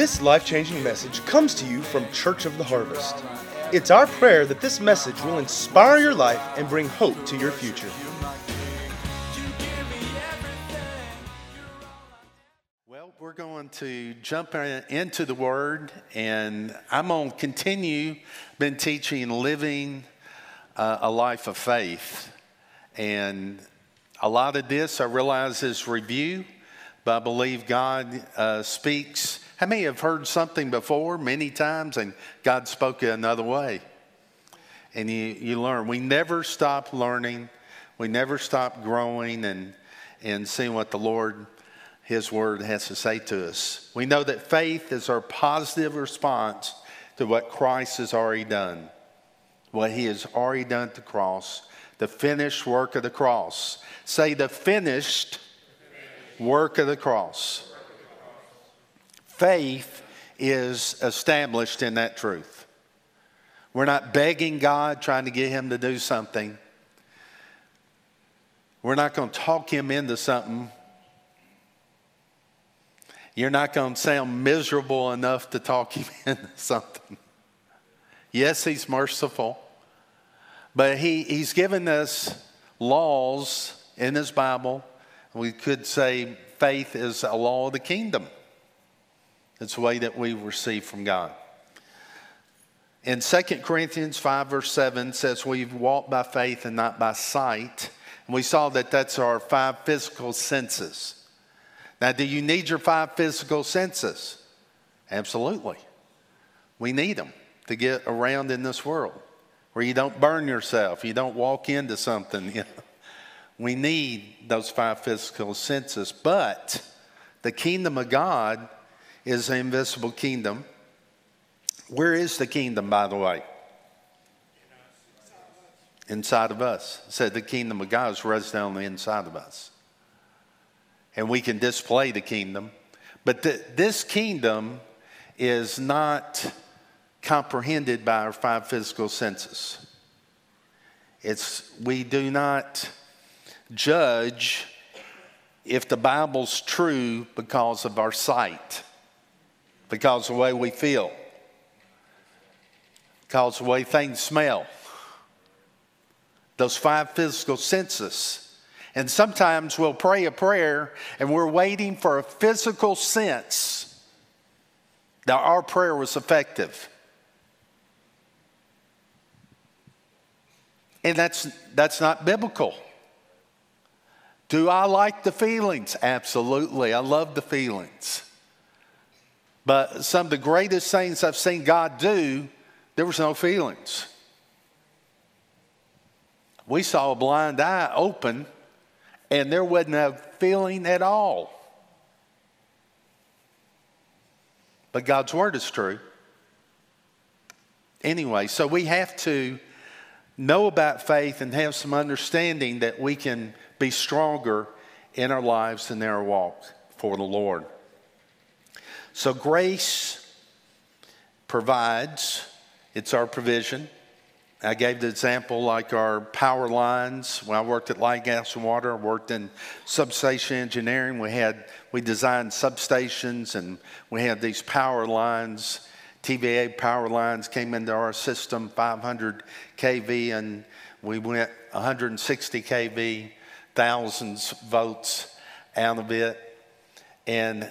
This life changing message comes to you from Church of the Harvest. It's our prayer that this message will inspire your life and bring hope to your future. Well, we're going to jump into the Word, and I'm going to continue. Been teaching living uh, a life of faith, and a lot of this I realize is review, but I believe God uh, speaks how many have heard something before many times and God spoke it another way? And you, you learn. We never stop learning, we never stop growing and, and seeing what the Lord, His Word, has to say to us. We know that faith is our positive response to what Christ has already done, what He has already done at the cross, the finished work of the cross. Say the finished work of the cross faith is established in that truth. We're not begging God, trying to get Him to do something. We're not going to talk Him into something. You're not going to sound miserable enough to talk Him into something. Yes, He's merciful, but he, He's given us laws in His Bible. We could say faith is a law of the kingdom. It's the way that we receive from God. In 2 Corinthians 5, verse 7 says, We've walked by faith and not by sight. And we saw that that's our five physical senses. Now, do you need your five physical senses? Absolutely. We need them to get around in this world where you don't burn yourself, you don't walk into something. We need those five physical senses. But the kingdom of God is the invisible kingdom. Where is the kingdom, by the way? Inside of us. It said the kingdom of God is resident on the inside of us. And we can display the kingdom. But th- this kingdom is not comprehended by our five physical senses. It's, we do not judge if the Bible's true because of our sight because the way we feel, because the way things smell. Those five physical senses. And sometimes we'll pray a prayer and we're waiting for a physical sense that our prayer was effective. And that's, that's not biblical. Do I like the feelings? Absolutely. I love the feelings. But some of the greatest things I've seen God do, there was no feelings. We saw a blind eye open, and there wasn't a feeling at all. But God's word is true. Anyway, so we have to know about faith and have some understanding that we can be stronger in our lives and in our walk for the Lord. So grace provides, it's our provision. I gave the example like our power lines. When I worked at Light Gas and Water, I worked in substation engineering. We had we designed substations and we had these power lines. TVA power lines came into our system, 500 kV, and we went 160 kV, thousands volts out of it. And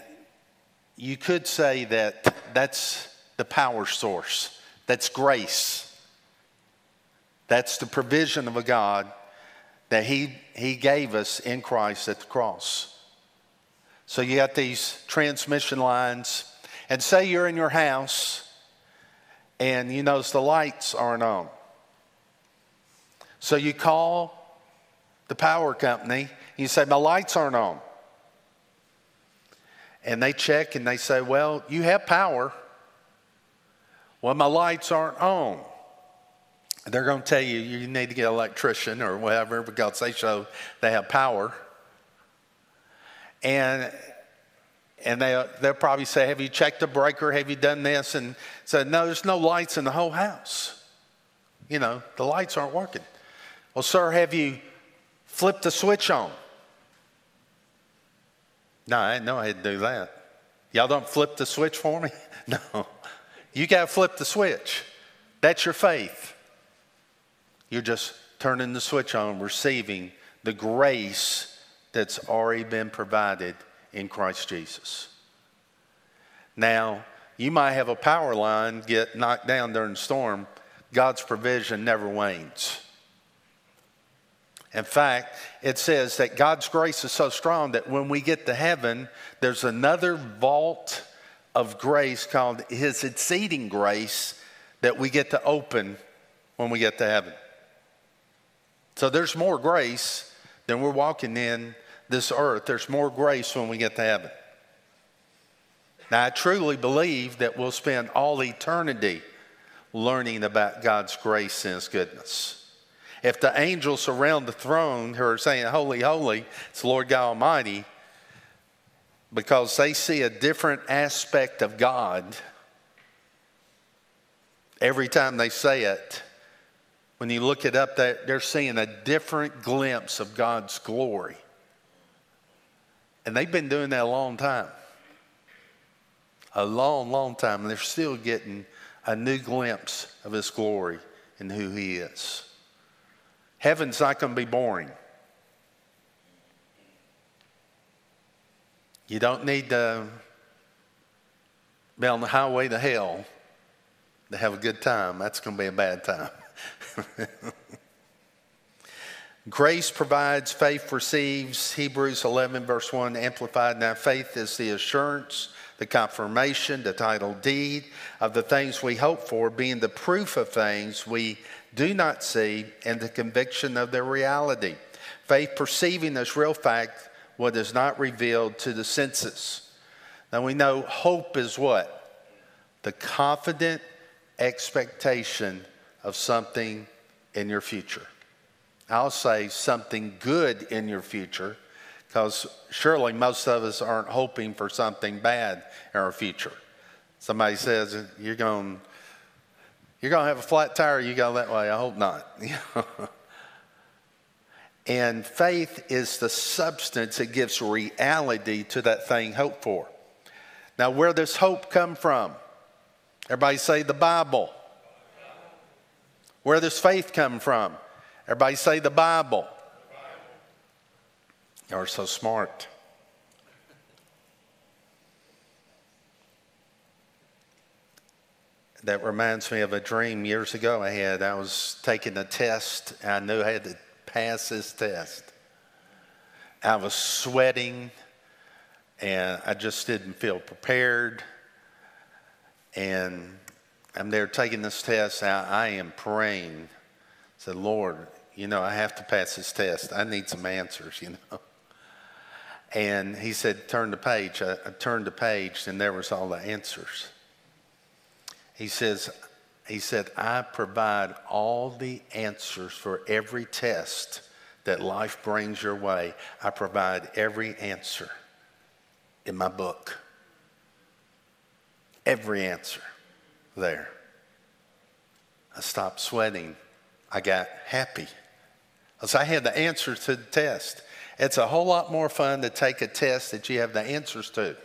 you could say that that's the power source, that's grace. That's the provision of a God that he, he gave us in Christ at the cross. So you got these transmission lines, and say you're in your house and you notice the lights aren't on. So you call the power company, and you say, My lights aren't on and they check and they say, Well, you have power. Well, my lights aren't on. They're going to tell you you need to get an electrician or whatever because they show they have power. And and they, they'll probably say, Have you checked the breaker? Have you done this? And say, No, there's no lights in the whole house. You know, the lights aren't working. Well, sir, have you flipped the switch on? No, I know I had to do that. Y'all don't flip the switch for me? No. You got to flip the switch. That's your faith. You're just turning the switch on, receiving the grace that's already been provided in Christ Jesus. Now, you might have a power line get knocked down during a storm. God's provision never wanes. In fact, it says that God's grace is so strong that when we get to heaven, there's another vault of grace called His exceeding grace that we get to open when we get to heaven. So there's more grace than we're walking in this earth. There's more grace when we get to heaven. Now, I truly believe that we'll spend all eternity learning about God's grace and His goodness. If the angels around the throne who are saying, Holy, holy, it's Lord God Almighty, because they see a different aspect of God every time they say it, when you look it up, they're seeing a different glimpse of God's glory. And they've been doing that a long time. A long, long time. And they're still getting a new glimpse of His glory and who He is. Heaven's not going to be boring. You don't need to be on the highway to hell to have a good time. That's going to be a bad time. Grace provides, faith receives. Hebrews 11, verse 1, amplified. Now, faith is the assurance, the confirmation, the title deed of the things we hope for, being the proof of things we do not see and the conviction of their reality. Faith perceiving as real fact what is not revealed to the senses. Now, we know hope is what? The confident expectation of something in your future. I'll say something good in your future because surely most of us aren't hoping for something bad in our future. Somebody says you're going you're going to have a flat tire, you go that way. I hope not. and faith is the substance that gives reality to that thing hoped for. Now, where does hope come from? Everybody say the Bible. Where does faith come from? Everybody say the Bible. You're so smart. That reminds me of a dream years ago I had. I was taking a test. I knew I had to pass this test. I was sweating and I just didn't feel prepared. And I'm there taking this test. I, I am praying. I said, Lord, you know, I have to pass this test. I need some answers, you know. And he said, turn the page. I, I turned the page, and there was all the answers. He says, he said, I provide all the answers for every test that life brings your way. I provide every answer in my book. Every answer there. I stopped sweating. I got happy. Because I had the answers to the test. It's a whole lot more fun to take a test that you have the answers to.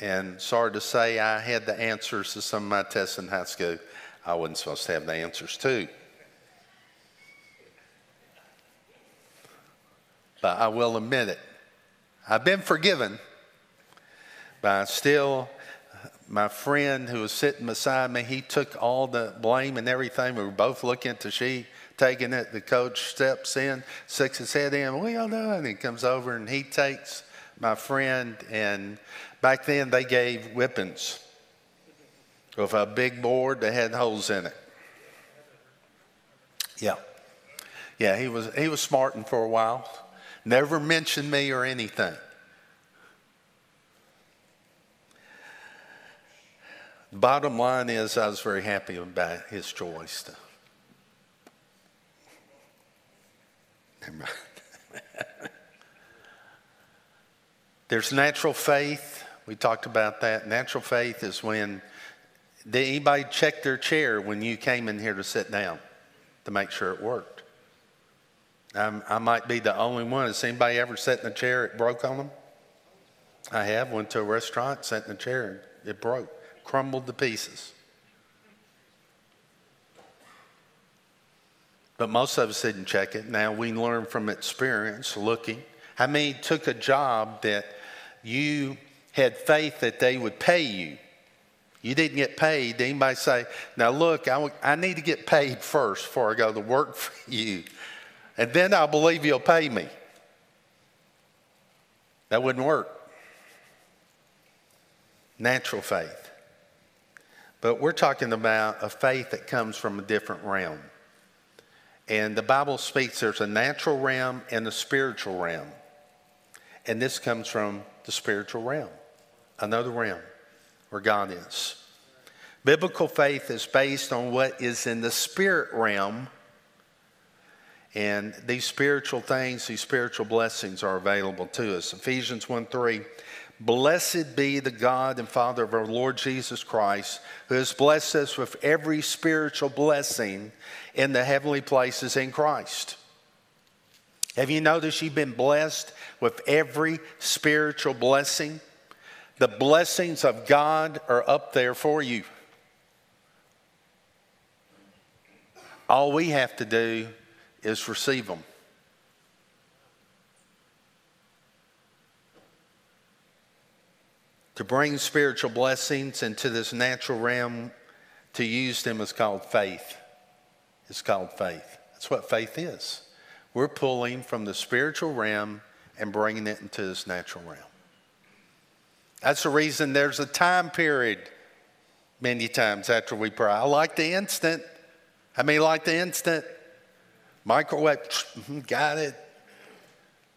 And sorry to say, I had the answers to some of my tests in high school. I wasn't supposed to have the answers to. But I will admit it. I've been forgiven, but I still my friend who was sitting beside me, he took all the blame and everything. We were both looking at the sheet, taking it. The coach steps in, sticks his head in. What y'all doing? He comes over and he takes my friend. And back then they gave whippings with a big board that had holes in it. Yeah, yeah. He was he was smarting for a while. Never mentioned me or anything. Bottom line is, I was very happy about his choice. To, There's natural faith. We talked about that. Natural faith is when did anybody check their chair when you came in here to sit down to make sure it worked? I'm, i might be the only one. Has anybody ever sat in a chair it broke on them? I have. Went to a restaurant, sat in a chair, and it broke, crumbled to pieces. But most of us didn't check it. Now we learn from experience, looking. How many took a job that you had faith that they would pay you? You didn't get paid. Anybody say, now look, I, I need to get paid first before I go to work for you. And then I'll believe you'll pay me. That wouldn't work. Natural faith. But we're talking about a faith that comes from a different realm. And the Bible speaks there's a natural realm and a spiritual realm. And this comes from the spiritual realm, another realm where God is. Biblical faith is based on what is in the spirit realm. And these spiritual things, these spiritual blessings are available to us. Ephesians 1 3 Blessed be the God and Father of our Lord Jesus Christ, who has blessed us with every spiritual blessing in the heavenly places in Christ. Have you noticed you've been blessed with every spiritual blessing? The blessings of God are up there for you. All we have to do is receive them. To bring spiritual blessings into this natural realm, to use them is called faith. It's called faith. That's what faith is. We're pulling from the spiritual realm and bringing it into this natural realm. That's the reason there's a time period many times after we pray. I like the instant. I mean, like the instant. Microwave, got it.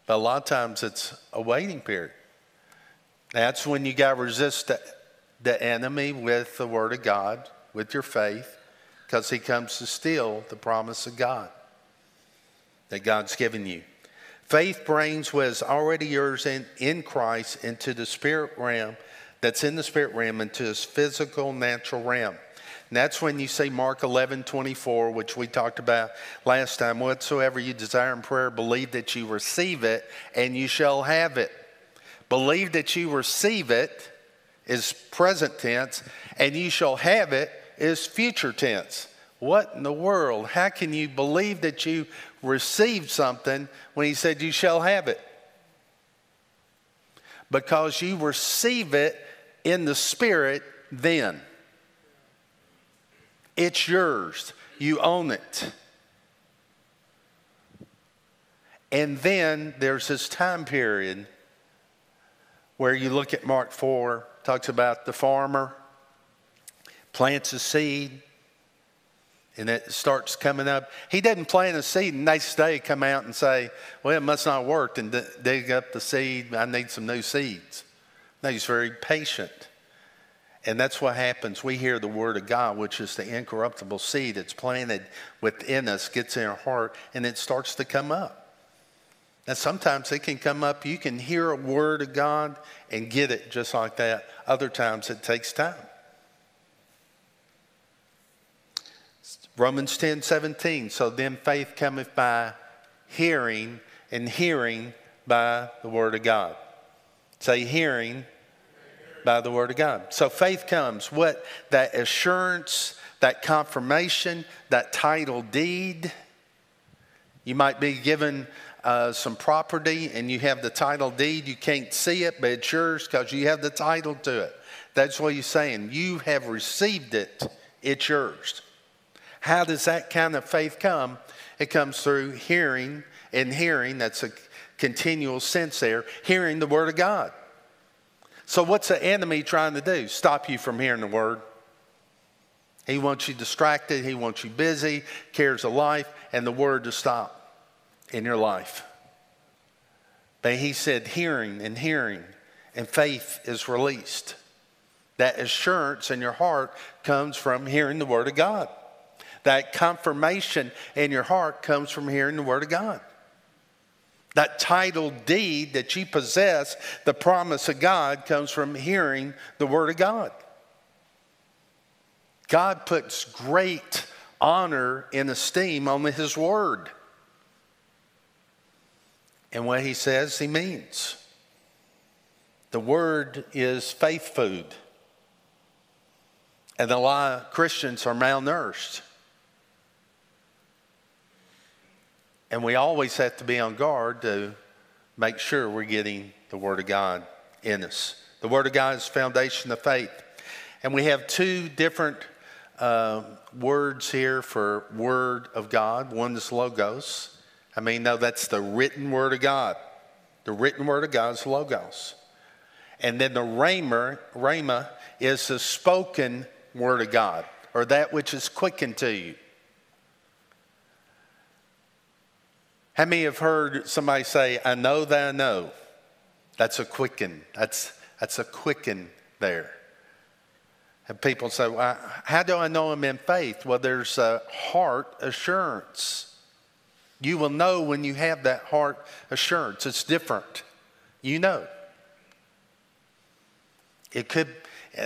But a lot of times it's a waiting period. That's when you got to resist the, the enemy with the Word of God, with your faith, because he comes to steal the promise of God that God's given you. Faith brings what is already yours in, in Christ into the spirit realm, that's in the spirit realm, into his physical, natural realm. And that's when you see Mark 11, 24, which we talked about last time. Whatsoever you desire in prayer, believe that you receive it, and you shall have it. Believe that you receive it is present tense, and you shall have it is future tense. What in the world? How can you believe that you received something when he said, You shall have it? Because you receive it in the Spirit then. It's yours, you own it. And then there's this time period where you look at Mark 4, talks about the farmer plants a seed and it starts coming up. He doesn't plant a seed and next day come out and say, well, it must not work and dig up the seed. I need some new seeds. No, he's very patient. And that's what happens. We hear the word of God, which is the incorruptible seed. that's planted within us, gets in our heart, and it starts to come up. And sometimes it can come up, you can hear a word of God and get it just like that. Other times it takes time. Romans 10 17. So then faith cometh by hearing, and hearing by the word of God. Say hearing by the word of God. So faith comes. What? That assurance, that confirmation, that title deed. You might be given uh, some property and you have the title deed. You can't see it, but it's yours because you have the title to it. That's what he's saying. You have received it, it's yours. How does that kind of faith come? It comes through hearing and hearing. That's a continual sense there, hearing the Word of God. So, what's the enemy trying to do? Stop you from hearing the Word. He wants you distracted, he wants you busy, cares of life, and the Word to stop in your life. But he said, hearing and hearing, and faith is released. That assurance in your heart comes from hearing the Word of God. That confirmation in your heart comes from hearing the Word of God. That title deed that you possess, the promise of God, comes from hearing the Word of God. God puts great honor and esteem on His Word. And what he says, he means. The word is faith food. And a lot of Christians are malnourished. And we always have to be on guard to make sure we're getting the Word of God in us. The Word of God is foundation of faith. And we have two different uh, words here for Word of God. One is Logos. I mean, no, that's the written Word of God. The written Word of God is Logos. And then the Rhema, Rhema is the spoken Word of God, or that which is quickened to you. How many have heard somebody say, I know that I know? That's a quicken. That's, that's a quicken there. And people say, well, how do I know I'm in faith? Well, there's a heart assurance. You will know when you have that heart assurance. It's different. You know. It could,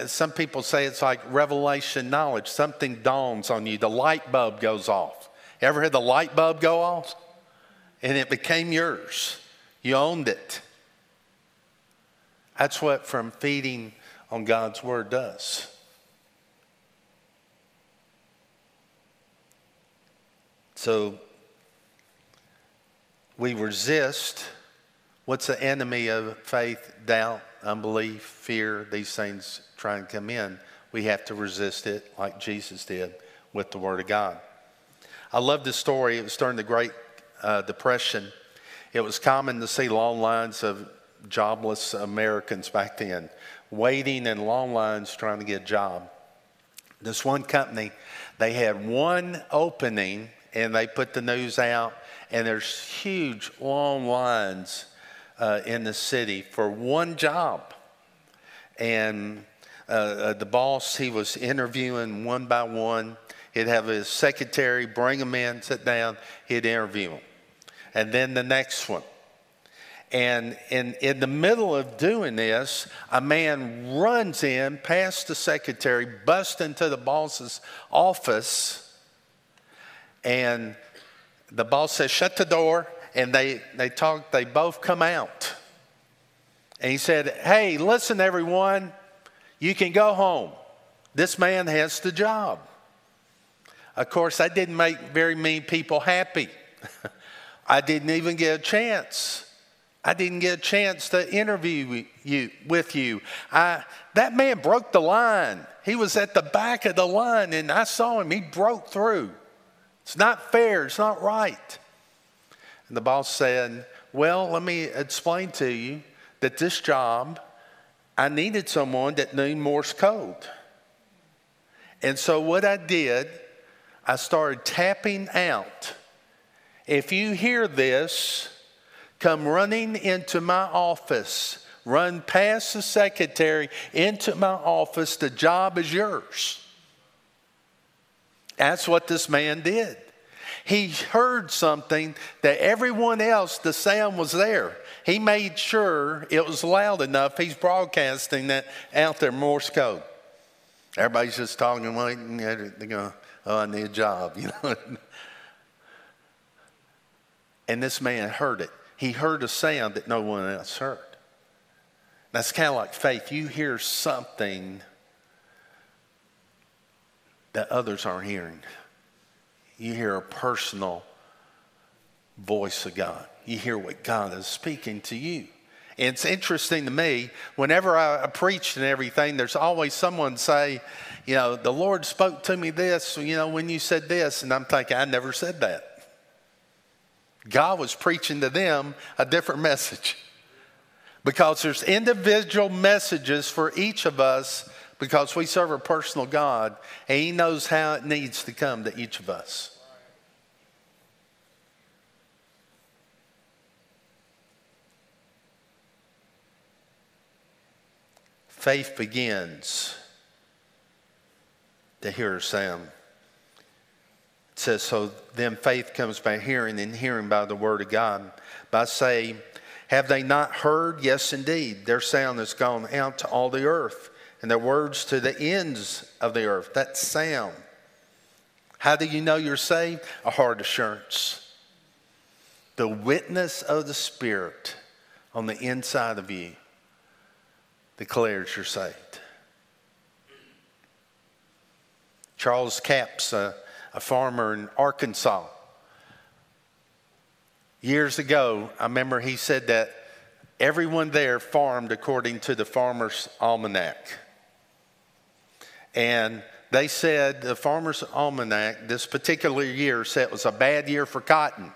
some people say it's like revelation knowledge. Something dawns on you, the light bulb goes off. Ever had the light bulb go off? And it became yours. You owned it. That's what from feeding on God's word does. So we resist. What's the enemy of faith? Doubt, unbelief, fear, these things try and come in. We have to resist it like Jesus did with the Word of God. I love this story. It was during the Great uh, Depression, it was common to see long lines of jobless Americans back then, waiting in long lines trying to get a job. This one company, they had one opening and they put the news out, and there's huge long lines uh, in the city for one job. And uh, uh the boss, he was interviewing one by one He'd have his secretary bring them in, sit down, he'd interview him. And then the next one. And in, in the middle of doing this, a man runs in past the secretary, busts into the boss's office, and the boss says, Shut the door. And they, they talk, they both come out. And he said, Hey, listen, everyone, you can go home. This man has the job. Of course, that didn't make very many people happy. I didn't even get a chance. I didn't get a chance to interview you with you. I, that man broke the line. He was at the back of the line, and I saw him. He broke through. It's not fair. It's not right. And the boss said, Well, let me explain to you that this job, I needed someone that knew Morse code. And so what I did I started tapping out. If you hear this, come running into my office. Run past the secretary into my office. The job is yours. That's what this man did. He heard something that everyone else, the sound was there. He made sure it was loud enough. He's broadcasting that out there, Morse code. Everybody's just talking, waiting. They're going, oh, I need a job, you know. and this man heard it. He heard a sound that no one else heard. That's kind of like faith. You hear something that others aren't hearing. You hear a personal voice of God. You hear what God is speaking to you. It's interesting to me, whenever I preach and everything, there's always someone say, you know, the Lord spoke to me this, you know, when you said this. And I'm thinking, I never said that. God was preaching to them a different message. Because there's individual messages for each of us because we serve a personal God and He knows how it needs to come to each of us. Faith begins to hear sound. It says, So then faith comes by hearing, and hearing by the word of God. By saying, Have they not heard? Yes, indeed. Their sound has gone out to all the earth, and their words to the ends of the earth. That sound. How do you know you're saved? A hard assurance. The witness of the Spirit on the inside of you declares you're saved. Charles Capps, a, a farmer in Arkansas, years ago, I remember he said that everyone there farmed according to the Farmer's Almanac. And they said the Farmer's Almanac this particular year said it was a bad year for cotton.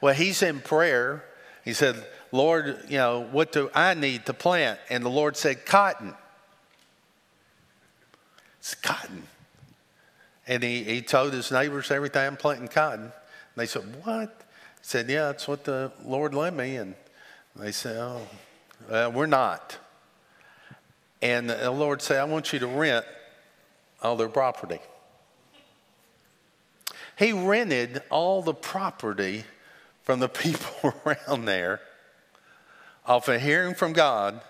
Well, he's in prayer. He said, Lord, you know, what do I need to plant? And the Lord said, cotton. It's cotton. And he, he told his neighbors every time I'm planting cotton. And they said, What? He said, Yeah, that's what the Lord led me. And they said, Oh, we're not. And the Lord said, I want you to rent all their property. He rented all the property from the people around there off of hearing from God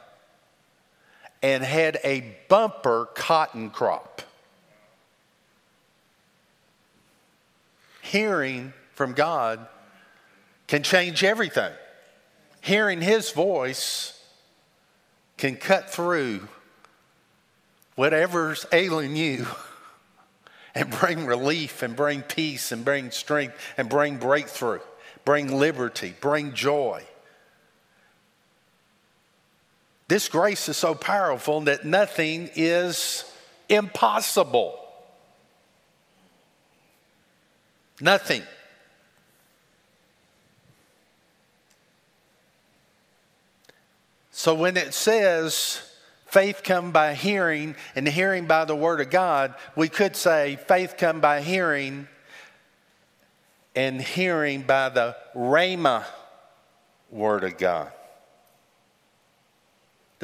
and had a bumper cotton crop. Hearing from God can change everything. Hearing His voice can cut through whatever's ailing you and bring relief and bring peace and bring strength and bring breakthrough, bring liberty, bring joy. This grace is so powerful that nothing is impossible. Nothing. So when it says faith come by hearing and hearing by the word of God, we could say faith come by hearing and hearing by the rhema word of God.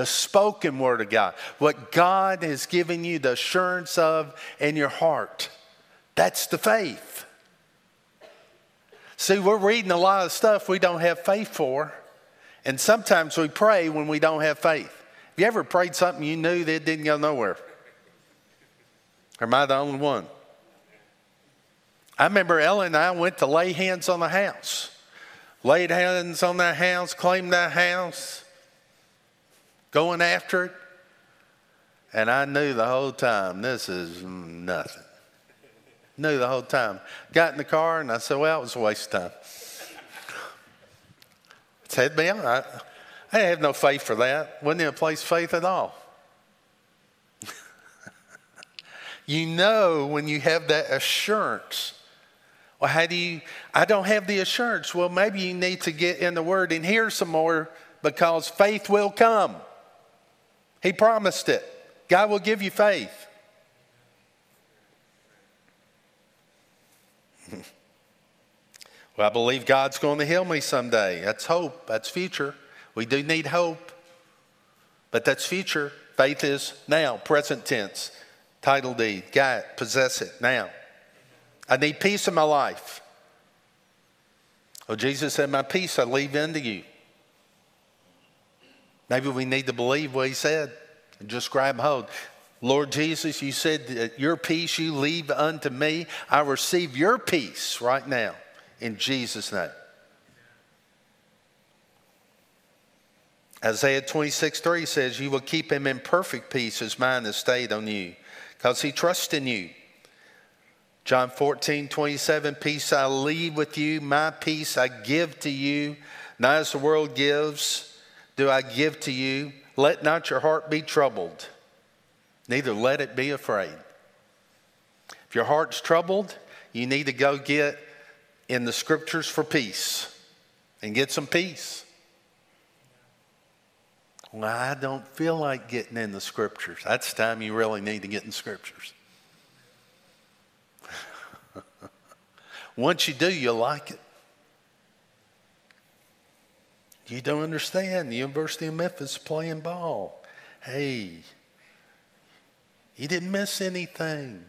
The spoken word of God, what God has given you the assurance of in your heart. That's the faith. See, we're reading a lot of stuff we don't have faith for. And sometimes we pray when we don't have faith. Have you ever prayed something you knew that didn't go nowhere? Or am I the only one? I remember Ellen and I went to lay hands on the house. Laid hands on that house, claimed that house, going after it. And I knew the whole time, this is nothing. Knew the whole time. Got in the car and I said, well, it was a waste of time. Said me, I, I have no faith for that. Wasn't in a place faith at all. you know when you have that assurance. Well, how do you? I don't have the assurance. Well, maybe you need to get in the Word and hear some more because faith will come. He promised it. God will give you faith. Well, I believe God's going to heal me someday. That's hope. That's future. We do need hope. But that's future. Faith is now, present tense. Title deed. Got it. Possess it now. I need peace in my life. Oh, Jesus said, My peace I leave into you. Maybe we need to believe what he said and just grab hold. Lord Jesus, you said that your peace you leave unto me. I receive your peace right now in Jesus' name. Isaiah 26, 3 says, You will keep him in perfect peace, his mind is stayed on you, because he trusts in you. John 14, 27, Peace I leave with you, my peace I give to you. Not as the world gives, do I give to you. Let not your heart be troubled, neither let it be afraid. If your heart's troubled, you need to go get in the scriptures for peace and get some peace. Well, I don't feel like getting in the scriptures. That's the time you really need to get in scriptures. Once you do, you'll like it. You don't understand. The University of Memphis playing ball. Hey, you didn't miss anything.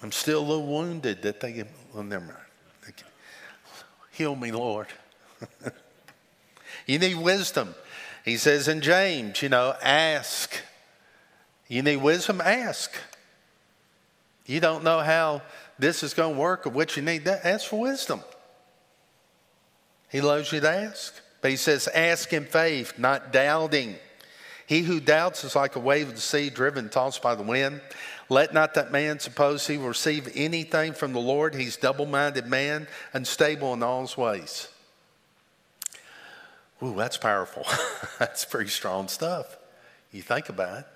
I'm still a little wounded that they well, never mind. Heal me, Lord. you need wisdom. He says in James, you know, ask. You need wisdom? Ask. You don't know how this is going to work or what you need, ask for wisdom. He loves you to ask. But he says, ask in faith, not doubting. He who doubts is like a wave of the sea driven, tossed by the wind. Let not that man suppose he will receive anything from the Lord. He's double minded man, unstable in all his ways. Ooh, that's powerful. that's pretty strong stuff. You think about it.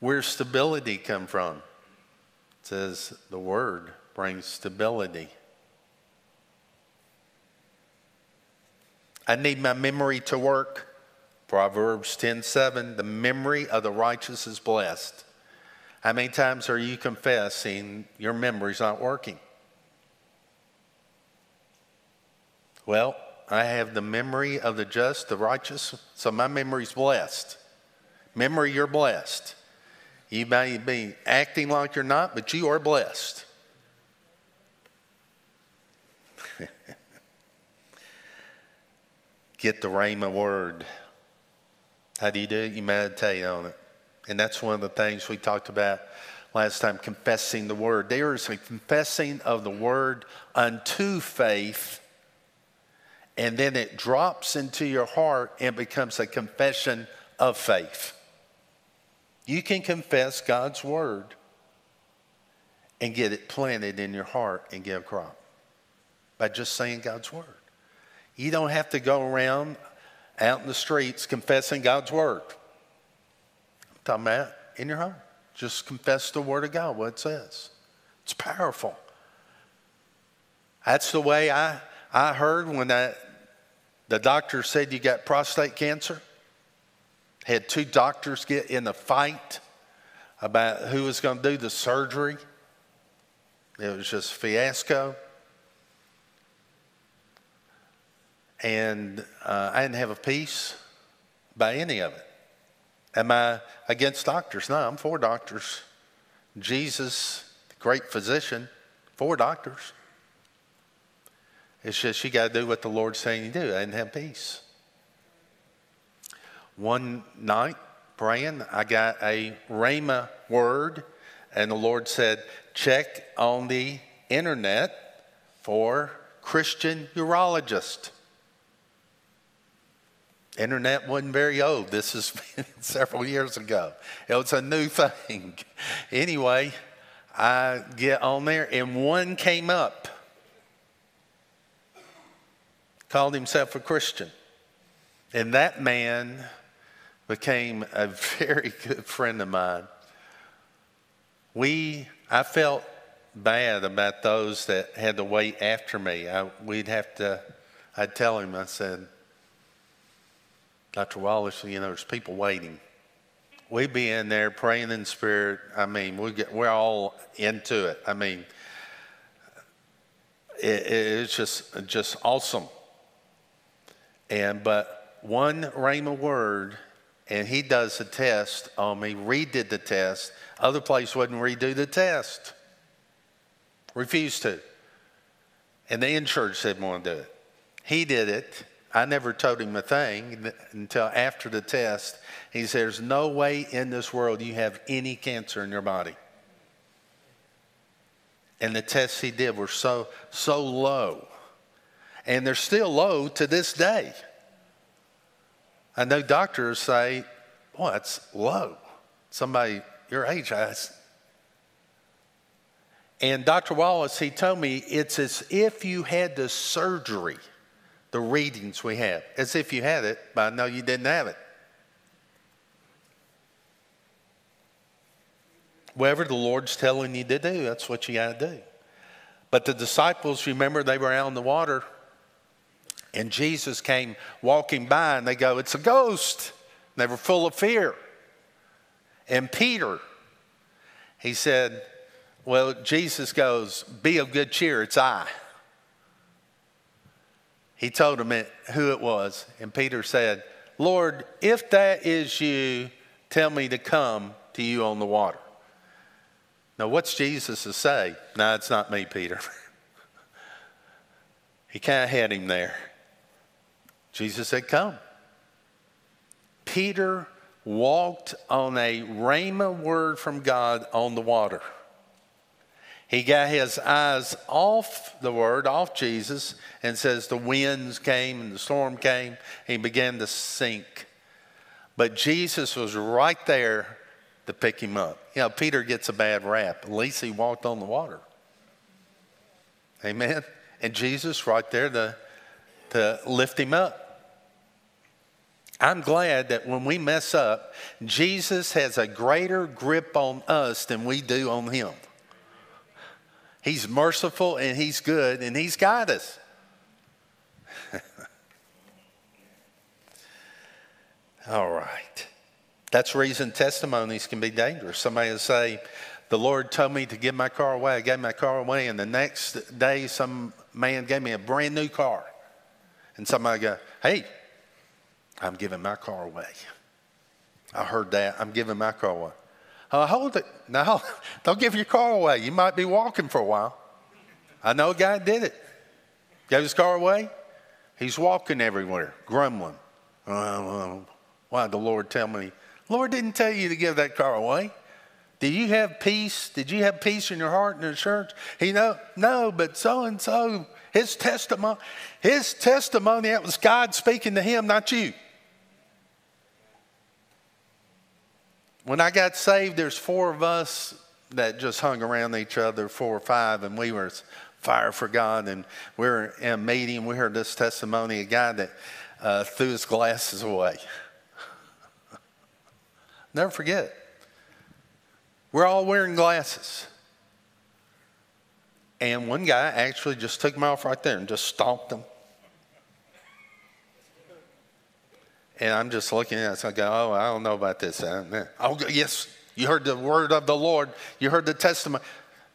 Where's stability come from? It says the word brings stability. I need my memory to work. Proverbs 10:7, the memory of the righteous is blessed. How many times are you confessing your memory's not working? Well, I have the memory of the just, the righteous, so my memory's blessed. Memory, you're blessed. You may be acting like you're not, but you are blessed. Get the Rhema word. How do you do it? You meditate on it. And that's one of the things we talked about last time confessing the word. There is a confessing of the word unto faith and then it drops into your heart and becomes a confession of faith. You can confess God's word and get it planted in your heart and get a crop by just saying God's word. You don't have to go around out in the streets confessing God's word. I'm talking about in your home. Just confess the word of God, what it says. It's powerful. That's the way I, I heard when I, the doctor said you got prostate cancer. Had two doctors get in a fight about who was going to do the surgery. It was just fiasco. And uh, I didn't have a peace by any of it. Am I against doctors? No, I'm for doctors. Jesus, the great physician, for doctors. It's just you got to do what the Lord's saying you do I didn't have peace. One night praying, I got a Rhema word, and the Lord said, check on the internet for Christian urologist. Internet wasn't very old. This is several years ago. It was a new thing. Anyway, I get on there, and one came up called himself a Christian. And that man became a very good friend of mine. We, I felt bad about those that had to wait after me. I, we'd have to, I'd tell him, I said, Dr. Wallace, you know, there's people waiting. We'd be in there praying in spirit. I mean, we get, we're all into it. I mean, it, it's just, just awesome. And but one Rhema word, and he does a test on me, redid the test. Other place wouldn't redo the test. Refused to. And the insurance said want to do it. He did it. I never told him a thing until after the test. He said, There's no way in this world you have any cancer in your body. And the tests he did were so, so low and they're still low to this day. I know doctors say, boy, that's low. Somebody your age has. And Dr. Wallace, he told me it's as if you had the surgery, the readings we have, as if you had it, but no, you didn't have it. Whatever the Lord's telling you to do, that's what you got to do. But the disciples, remember, they were out in the water and Jesus came walking by, and they go, It's a ghost. And they were full of fear. And Peter, he said, Well, Jesus goes, Be of good cheer, it's I. He told him it, who it was. And Peter said, Lord, if that is you, tell me to come to you on the water. Now, what's Jesus to say? No, it's not me, Peter. he kind of had him there. Jesus said, Come. Peter walked on a Rhema word from God on the water. He got his eyes off the word, off Jesus, and says the winds came and the storm came. he began to sink. But Jesus was right there to pick him up. You know, Peter gets a bad rap. At least he walked on the water. Amen. And Jesus right there to, to lift him up. I'm glad that when we mess up, Jesus has a greater grip on us than we do on him. He's merciful and he's good and he's got us. All right. That's reason testimonies can be dangerous. Somebody will say, The Lord told me to give my car away. I gave my car away, and the next day, some man gave me a brand new car. And somebody go, Hey, I'm giving my car away. I heard that. I'm giving my car away. Uh, hold it. No, don't give your car away. You might be walking for a while. I know a guy did it. Gave his car away. He's walking everywhere, grumbling. Why did the Lord tell me? Lord didn't tell you to give that car away. Did you have peace? Did you have peace in your heart in the church? He know, no, but so and so, his testimony, his testimony, that was God speaking to him, not you. When I got saved, there's four of us that just hung around each other, four or five, and we were fire for God. And we were in a meeting. We heard this testimony: a guy that uh, threw his glasses away. Never forget. We're all wearing glasses. And one guy actually just took them off right there and just stomped them. And I'm just looking at it. So I go, oh, I don't know about this. Oh, yes, you heard the word of the Lord. You heard the testimony.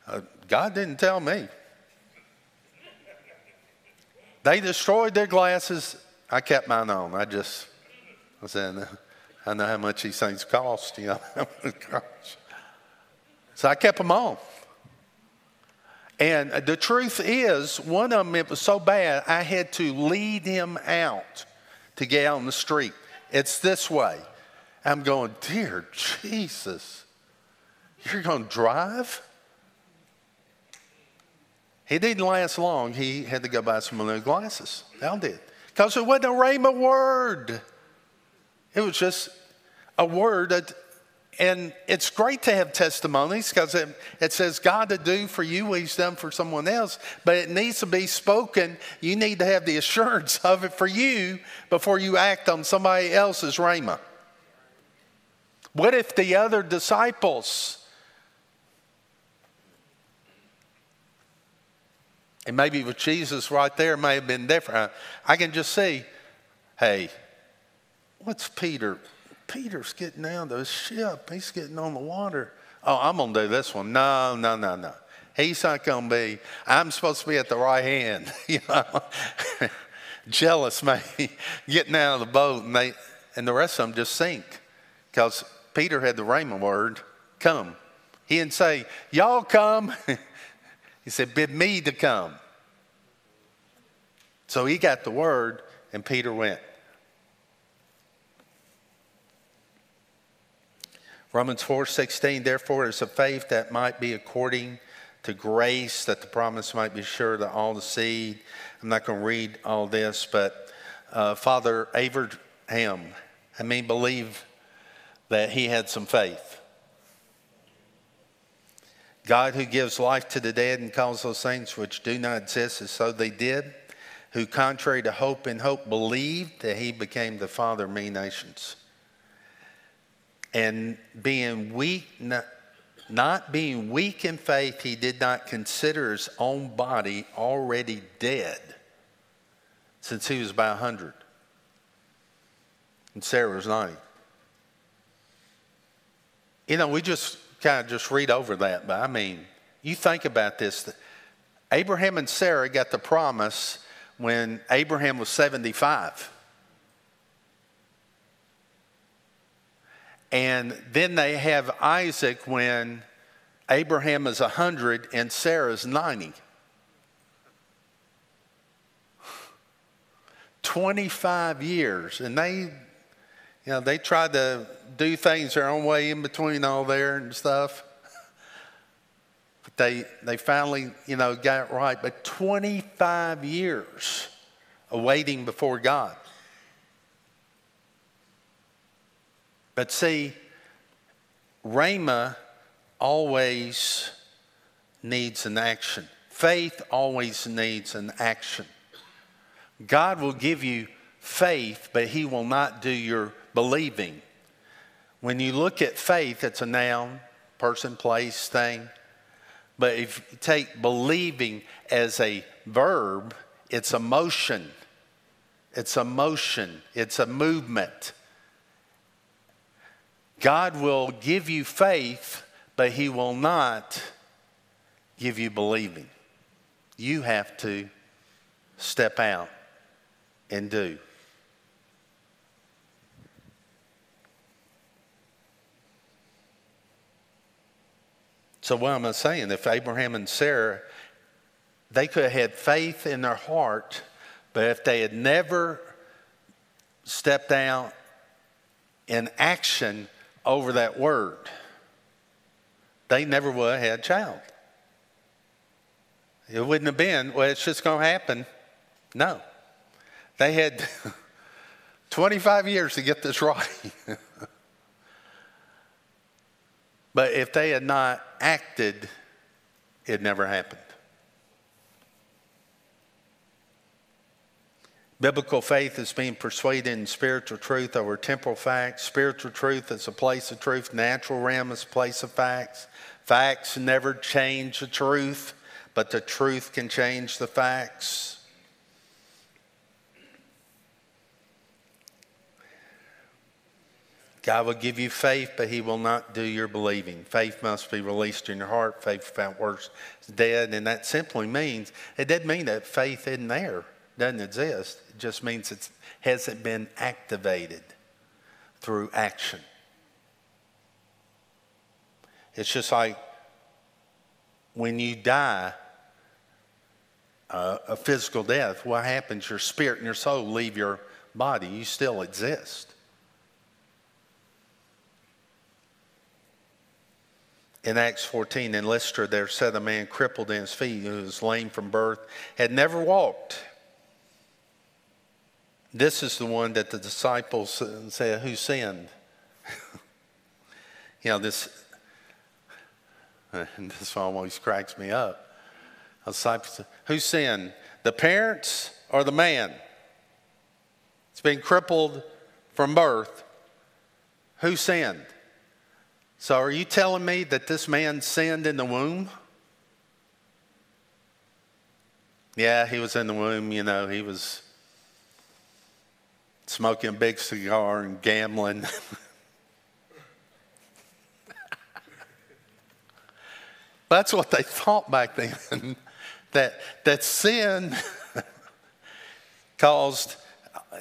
Uh, God didn't tell me. They destroyed their glasses. I kept mine on. I just, I said, I know how much these things cost, you know. so I kept them on. And the truth is, one of them, it was so bad, I had to lead him out to get out on the street. It's this way. I'm going, Dear Jesus, you're going to drive? He didn't last long. He had to go buy some new glasses. Al did. Because it wasn't a rhema word. It was just a word that and it's great to have testimonies because it, it, says God to do for you what He's done for someone else, but it needs to be spoken. You need to have the assurance of it for you before you act on somebody else's rhema. What if the other disciples, and maybe with Jesus right there, may have been different. I can just see, hey, what's Peter? Peter's getting out of the ship. He's getting on the water. Oh, I'm going to do this one. No, no, no, no. He's not going to be. I'm supposed to be at the right hand. you know, jealous maybe getting out of the boat, and they and the rest of them just sink because Peter had the rhema word, "Come." He didn't say, "Y'all come." he said, "Bid me to come." So he got the word, and Peter went. Romans 4:16 therefore is a faith that might be according to grace that the promise might be sure to all the seed. I'm not going to read all this, but uh, Father Abraham, I mean, believe that he had some faith. God who gives life to the dead and calls those things which do not exist as so they did, who contrary to hope and hope believed that he became the father of many nations and being weak, not, being weak in faith, he did not consider his own body already dead since he was about 100. And Sarah was 90. You know, we just kind of just read over that, but I mean, you think about this. Abraham and Sarah got the promise when Abraham was 75. And then they have Isaac when Abraham is 100 and Sarah is 90. 25 years. And they, you know, they tried to do things their own way in between all there and stuff. But they, they finally, you know, got it right. But 25 years awaiting before God. But see, Rhema always needs an action. Faith always needs an action. God will give you faith, but He will not do your believing. When you look at faith, it's a noun, person, place, thing. But if you take believing as a verb, it's a motion. It's a motion. It's a movement. God will give you faith, but He will not give you believing. You have to step out and do. So, what am I saying? If Abraham and Sarah, they could have had faith in their heart, but if they had never stepped out in action over that word, they never would have had a child. It wouldn't have been, well, it's just going to happen. No. They had 25 years to get this right. But if they had not acted, it never happened. Biblical faith is being persuaded in spiritual truth over temporal facts. Spiritual truth is a place of truth. Natural realm is a place of facts. Facts never change the truth, but the truth can change the facts. God will give you faith, but He will not do your believing. Faith must be released in your heart. Faith without works is dead. And that simply means, it doesn't mean that faith isn't there, doesn't exist. It just means it hasn't been activated through action. It's just like when you die, uh, a physical death, what happens? Your spirit and your soul leave your body. You still exist. in Acts 14 in Lystra, there sat a man crippled in his feet who was lame from birth, had never walked. This is the one that the disciples said, Who sinned? you know, this, this always cracks me up. The disciples Who sinned? The parents or the man? It's been crippled from birth. Who sinned? So, are you telling me that this man sinned in the womb? Yeah, he was in the womb, you know, he was smoking a big cigar and gambling. That's what they thought back then. that, that sin caused,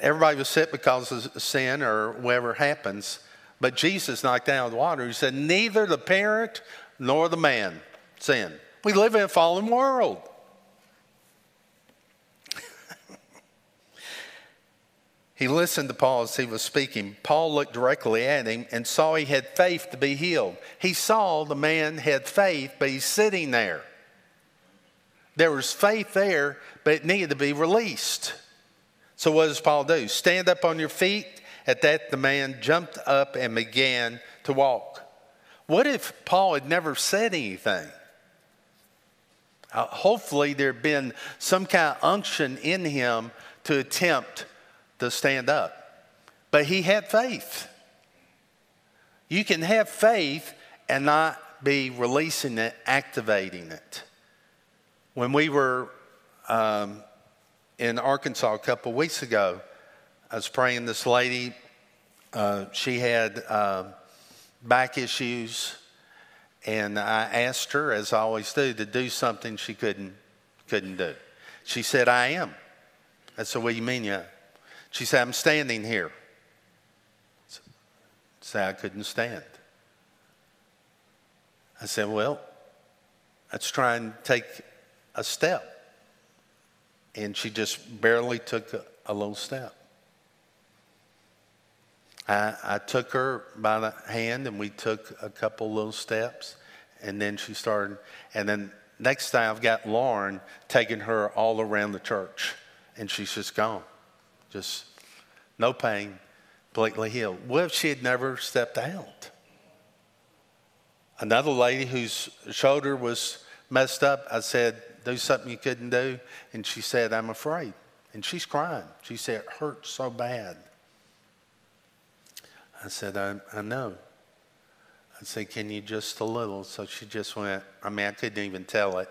everybody was sick because of sin or whatever happens. But Jesus knocked down the water. He said, Neither the parent nor the man sin. We live in a fallen world. He listened to Paul as he was speaking. Paul looked directly at him and saw he had faith to be healed. He saw the man had faith, but he's sitting there. There was faith there, but it needed to be released. So, what does Paul do? Stand up on your feet at that, the man jumped up and began to walk. What if Paul had never said anything? Uh, hopefully, there had been some kind of unction in him to attempt to stand up. But he had faith. You can have faith and not be releasing it, activating it. When we were um, in Arkansas a couple weeks ago, I was praying this lady. Uh, she had uh, back issues, and I asked her, as I always do, to do something she couldn't couldn't do. She said, "I am." I said, "What do you mean, yeah?" She said, "I'm standing here." Said, "I couldn't stand." I said, "Well, let's try and take a step." And she just barely took a, a little step. I, I took her by the hand and we took a couple little steps And then she started, and then next day I've got Lauren taking her all around the church, and she's just gone. Just no pain, completely healed. What if she had never stepped out? Another lady whose shoulder was messed up, I said, Do something you couldn't do. And she said, I'm afraid. And she's crying. She said, It hurts so bad. I said, I, I know. I said, Can you just a little? So she just went, I mean, I couldn't even tell it.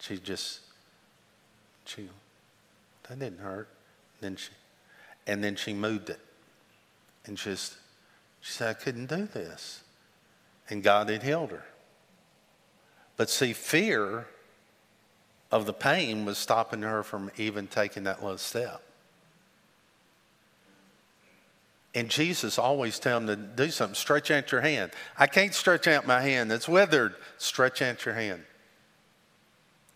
She just, she, that didn't hurt. Then she, and then she moved it. And just, she said, I couldn't do this. And God had healed her. But see, fear of the pain was stopping her from even taking that little step. And Jesus always tell him to do something. Stretch out your hand. I can't stretch out my hand. It's withered. Stretch out your hand.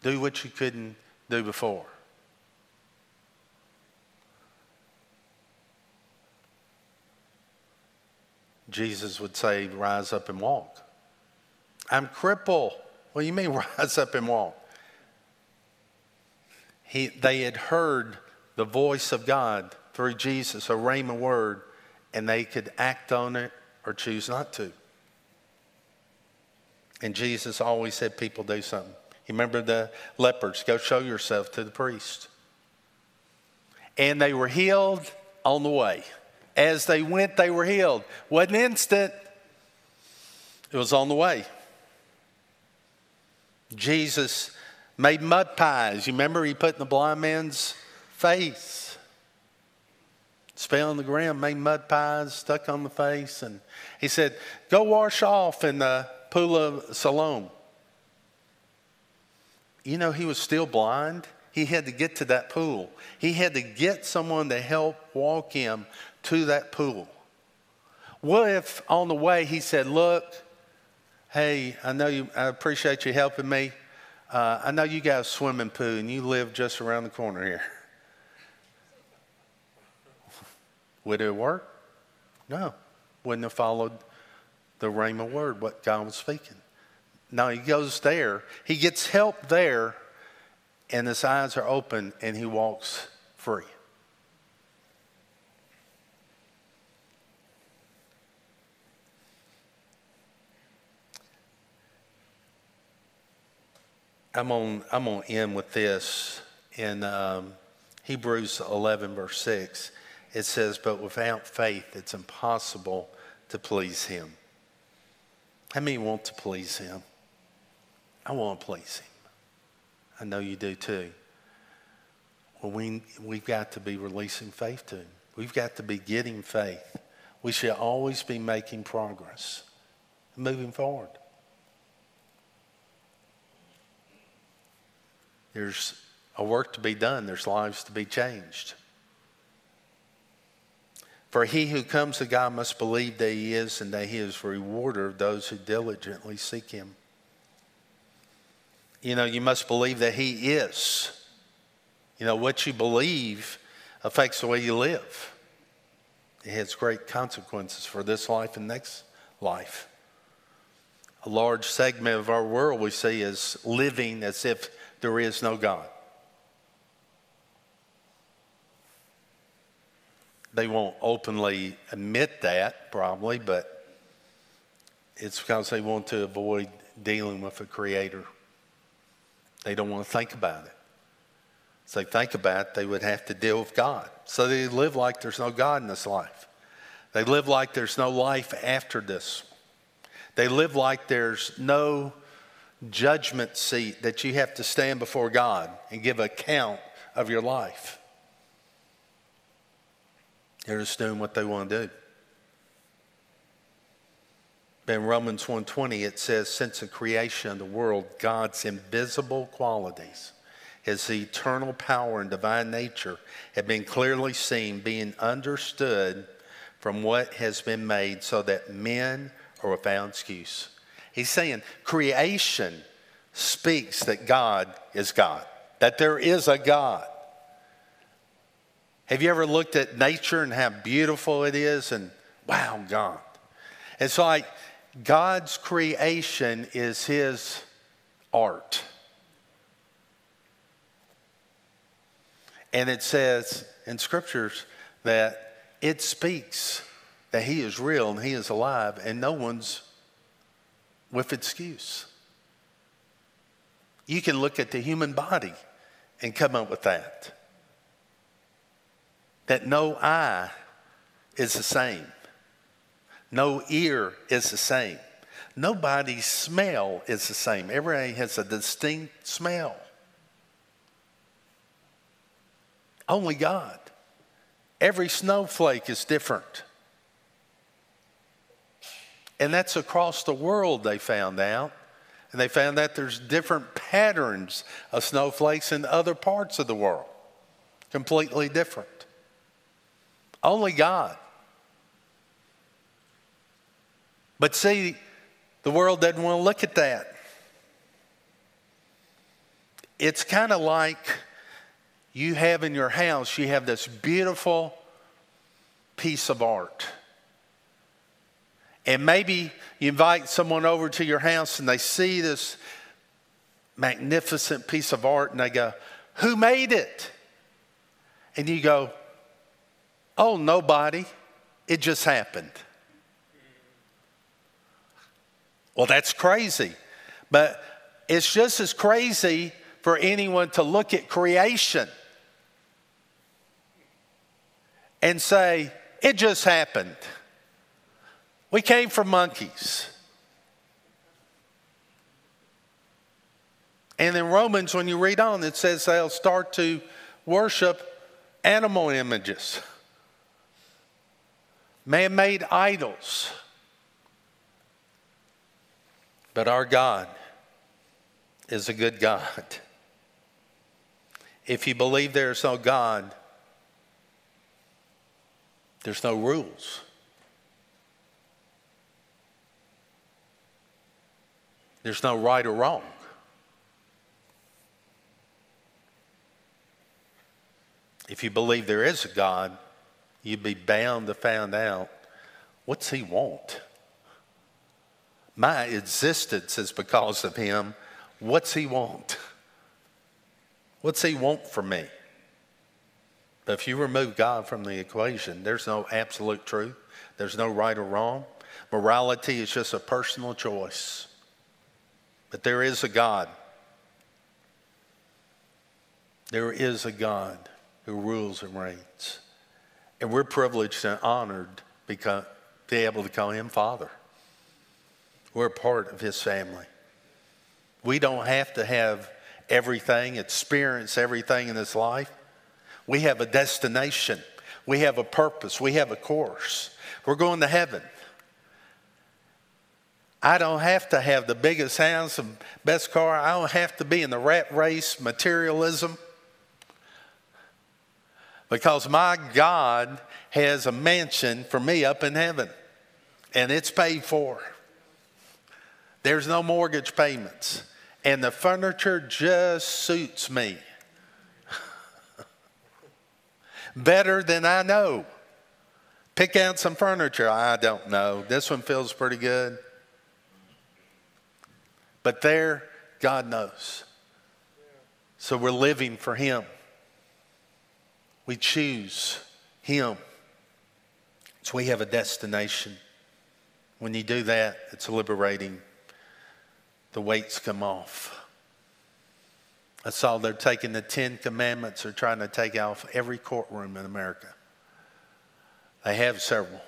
Do what you couldn't do before. Jesus would say, Rise up and walk. I'm crippled. Well, you mean, rise up and walk? He, they had heard the voice of God through Jesus, a rhema word, and they could act on it or choose not to. And Jesus always said, People do something. You remember the lepers, go show yourself to the priest. And they were healed on the way. As they went, they were healed. Wasn't instant, it was on the way. Jesus made mud pies. You remember he put in the blind man's face. Spit on the ground, made mud pies, stuck on the face, and he said, Go wash off in the pool of Siloam. You know, he was still blind. He had to get to that pool. He had to get someone to help walk him to that pool. What if on the way he said, Look, hey, I know you, I appreciate you helping me. Uh, I know you got a swimming pool and you live just around the corner here. Would it work? No. Wouldn't have followed the rhema word, what God was speaking. Now he goes there, he gets help there, and his eyes are open and he walks free. I'm on. I'm on end with this in um, Hebrews 11, verse 6. It says, "But without faith, it's impossible to please Him." How many want to please Him? I want to please Him. I know you do too. Well, we we've got to be releasing faith to Him. We've got to be getting faith. We should always be making progress, moving forward. There's a work to be done, there's lives to be changed. For he who comes to God must believe that he is and that he is a rewarder of those who diligently seek him. You know, you must believe that he is. You know, what you believe affects the way you live. It has great consequences for this life and next life. A large segment of our world we see is living as if there is no God. They won't openly admit that, probably, but it's because they want to avoid dealing with a creator. They don't want to think about it. If they think about it, they would have to deal with God. So they live like there's no God in this life. They live like there's no life after this. They live like there's no judgment seat that you have to stand before God and give account of your life. They're just doing what they want to do. In Romans 1:20 it says since the creation of the world God's invisible qualities his eternal power and divine nature have been clearly seen being understood from what has been made so that men are without excuse. He's saying creation speaks that God is God, that there is a God. Have you ever looked at nature and how beautiful it is and wow, God? It's like God's creation is his art. And it says in scriptures that it speaks that he is real and he is alive, and no one's with excuse. You can look at the human body and come up with that. That no eye is the same, no ear is the same, nobody's smell is the same. Everybody has a distinct smell. Only God. Every snowflake is different. And that's across the world, they found out. And they found that there's different patterns of snowflakes in other parts of the world, completely different. Only God. But see, the world doesn't want to look at that. It's kind of like you have in your house, you have this beautiful piece of art. And maybe you invite someone over to your house and they see this magnificent piece of art and they go, Who made it? And you go, Oh, nobody. It just happened. Well, that's crazy. But it's just as crazy for anyone to look at creation and say, it just happened. We came from monkeys. And in Romans, when you read on, it says they'll start to worship animal images, man made idols. But our God is a good God. If you believe there is no God, there's no rules. There's no right or wrong. If you believe there is a God, you'd be bound to find out what's he want? My existence is because of him. What's he want? What's he want from me? But if you remove God from the equation, there's no absolute truth, there's no right or wrong. Morality is just a personal choice. But there is a God. There is a God who rules and reigns. And we're privileged and honored because, be able to call him Father. We're part of his family. We don't have to have everything, experience everything in this life. We have a destination. We have a purpose. We have a course. We're going to heaven. I don't have to have the biggest house and best car. I don't have to be in the rat race, materialism. Because my God has a mansion for me up in heaven, and it's paid for. There's no mortgage payments, and the furniture just suits me better than I know. Pick out some furniture. I don't know. This one feels pretty good. But there, God knows. So we're living for Him. We choose Him. So we have a destination. When you do that, it's liberating. The weights come off. I saw they're taking the Ten Commandments, they're trying to take off every courtroom in America. They have several.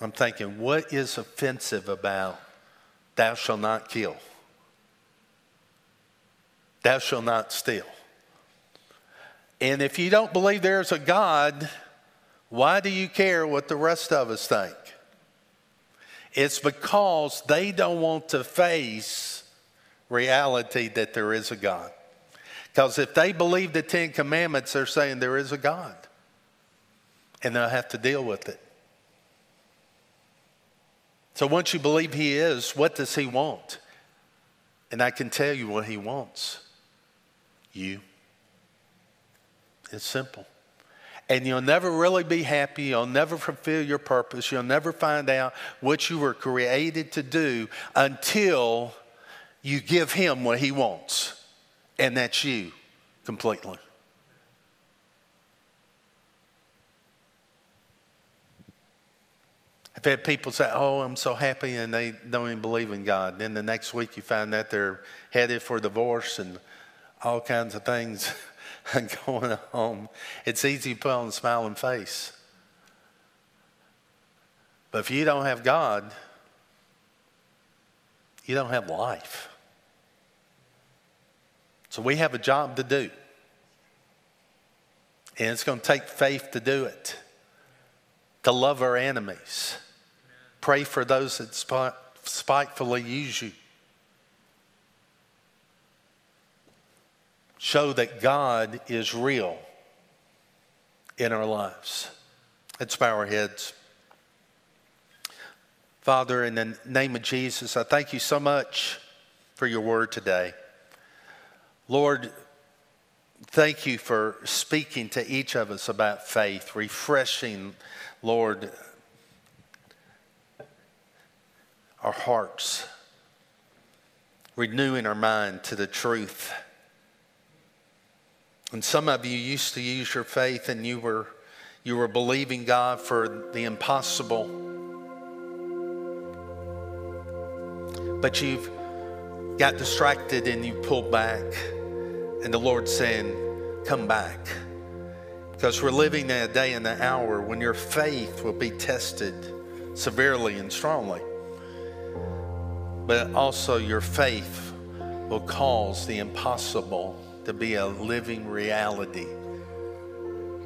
I'm thinking, what is offensive about thou shalt not kill? Thou shalt not steal. And if you don't believe there's a God, why do you care what the rest of us think? It's because they don't want to face reality that there is a God. Because if they believe the Ten Commandments, they're saying there is a God. And they'll have to deal with it. So once you believe He is, what does He want? And I can tell you what He wants you. It's simple. And you'll never really be happy. You'll never fulfill your purpose. You'll never find out what you were created to do until you give Him what He wants. And that's you completely. I've had people say, Oh, I'm so happy, and they don't even believe in God. Then the next week you find that they're headed for divorce and all kinds of things going home, It's easy to put on a smiling face. But if you don't have God, you don't have life. So we have a job to do. And it's going to take faith to do it, to love our enemies, pray for those that spitefully use you. Show that God is real in our lives. Let's bow our heads. Father, in the name of Jesus, I thank you so much for your word today. Lord, thank you for speaking to each of us about faith, refreshing, Lord, our hearts, renewing our mind to the truth and some of you used to use your faith and you were, you were believing God for the impossible. But you've got distracted and you pulled back. And the Lord's saying, Come back. Because we're living in a day and an hour when your faith will be tested severely and strongly. But also, your faith will cause the impossible to be a living reality,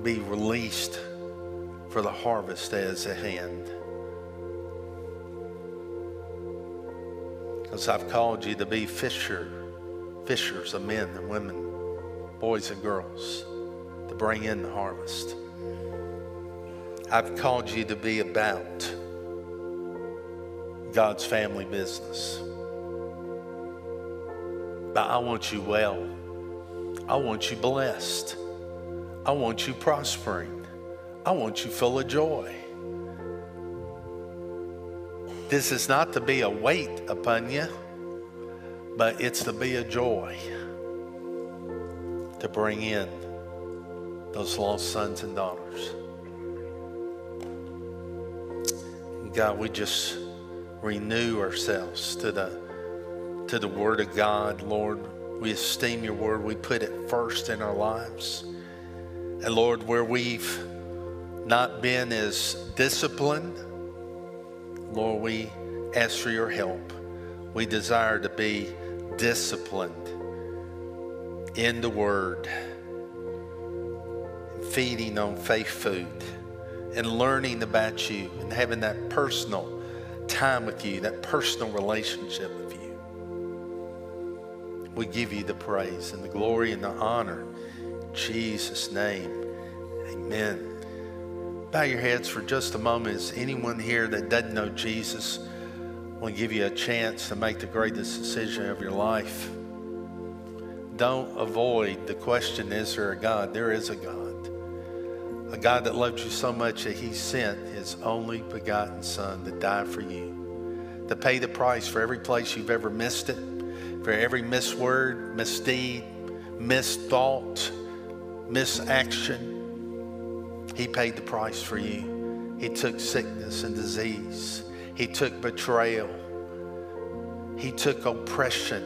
be released for the harvest is at hand. Because I've called you to be fisher, fishers of men and women, boys and girls, to bring in the harvest. I've called you to be about God's family business. But I want you well. I want you blessed. I want you prospering. I want you full of joy. This is not to be a weight upon you, but it's to be a joy to bring in those lost sons and daughters. God, we just renew ourselves to the to the Word of God, Lord. We esteem your word. We put it first in our lives. And Lord, where we've not been as disciplined, Lord, we ask for your help. We desire to be disciplined in the word, feeding on faith food, and learning about you and having that personal time with you, that personal relationship with you. We give you the praise and the glory and the honor. In Jesus' name, amen. Bow your heads for just a moment. Is anyone here that doesn't know Jesus? To give you a chance to make the greatest decision of your life. Don't avoid the question Is there a God? There is a God. A God that loved you so much that he sent his only begotten Son to die for you, to pay the price for every place you've ever missed it for every misword, misdeed, misthought, misaction. He paid the price for you. He took sickness and disease. He took betrayal. He took oppression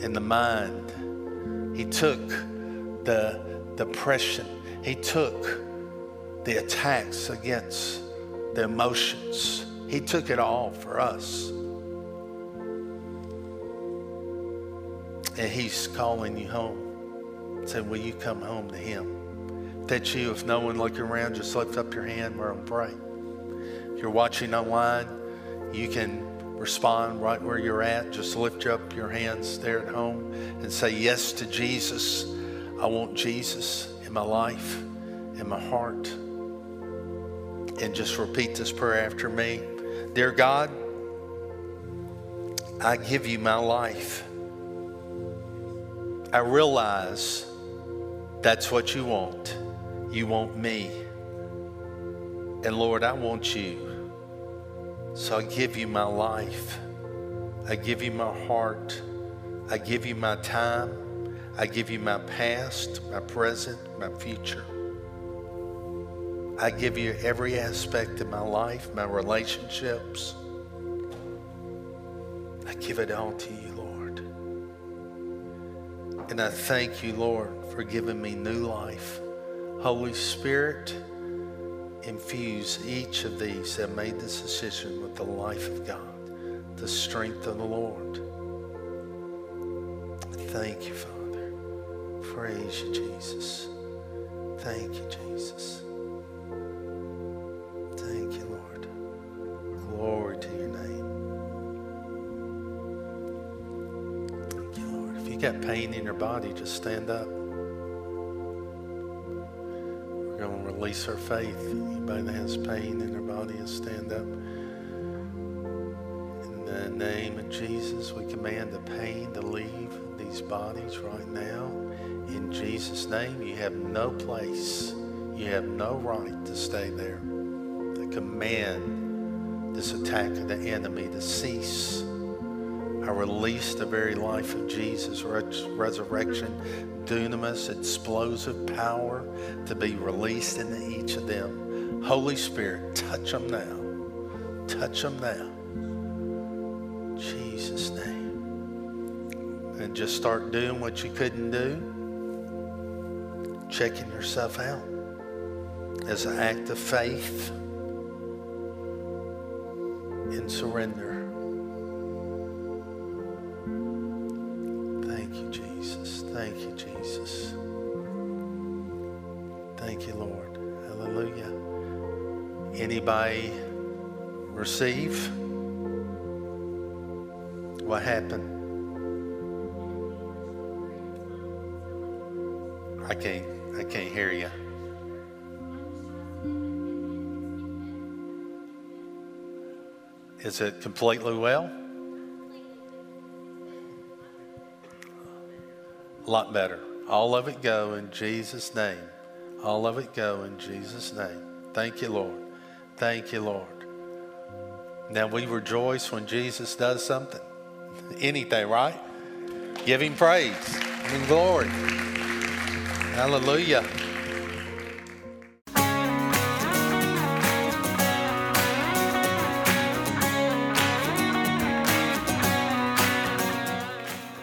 in the mind. He took the depression. He took the attacks against the emotions. He took it all for us. And he's calling you home. Saying, Will you come home to him? If that's you, if no one looking around, just lift up your hand. We're going to pray. If you're watching online, you can respond right where you're at. Just lift up your hands there at home and say yes to Jesus. I want Jesus in my life, in my heart. And just repeat this prayer after me. Dear God, I give you my life. I realize that's what you want. You want me. And Lord, I want you. So I give you my life. I give you my heart. I give you my time. I give you my past, my present, my future. I give you every aspect of my life, my relationships. I give it all to you. And I thank you, Lord, for giving me new life. Holy Spirit, infuse each of these that made this decision with the life of God, the strength of the Lord. Thank you, Father. Praise you, Jesus. Thank you, Jesus. Your body, just stand up. We're going to release our faith. Anybody that has pain in their body, just stand up. In the name of Jesus, we command the pain to leave these bodies right now. In Jesus' name, you have no place, you have no right to stay there. I command this attack of the enemy to cease. I release the very life of Jesus, res- resurrection, dunamis, explosive power to be released into each of them. Holy Spirit, touch them now. Touch them now. Jesus' name. And just start doing what you couldn't do. Checking yourself out as an act of faith in surrender. Thank you, Jesus. Thank you, Lord. Hallelujah. Anybody receive? What happened? I can't I can't hear you. Is it completely well? A lot better. All of it go in Jesus' name. All of it go in Jesus' name. Thank you, Lord. Thank you, Lord. Now we rejoice when Jesus does something. Anything, right? Give him praise and glory. Hallelujah.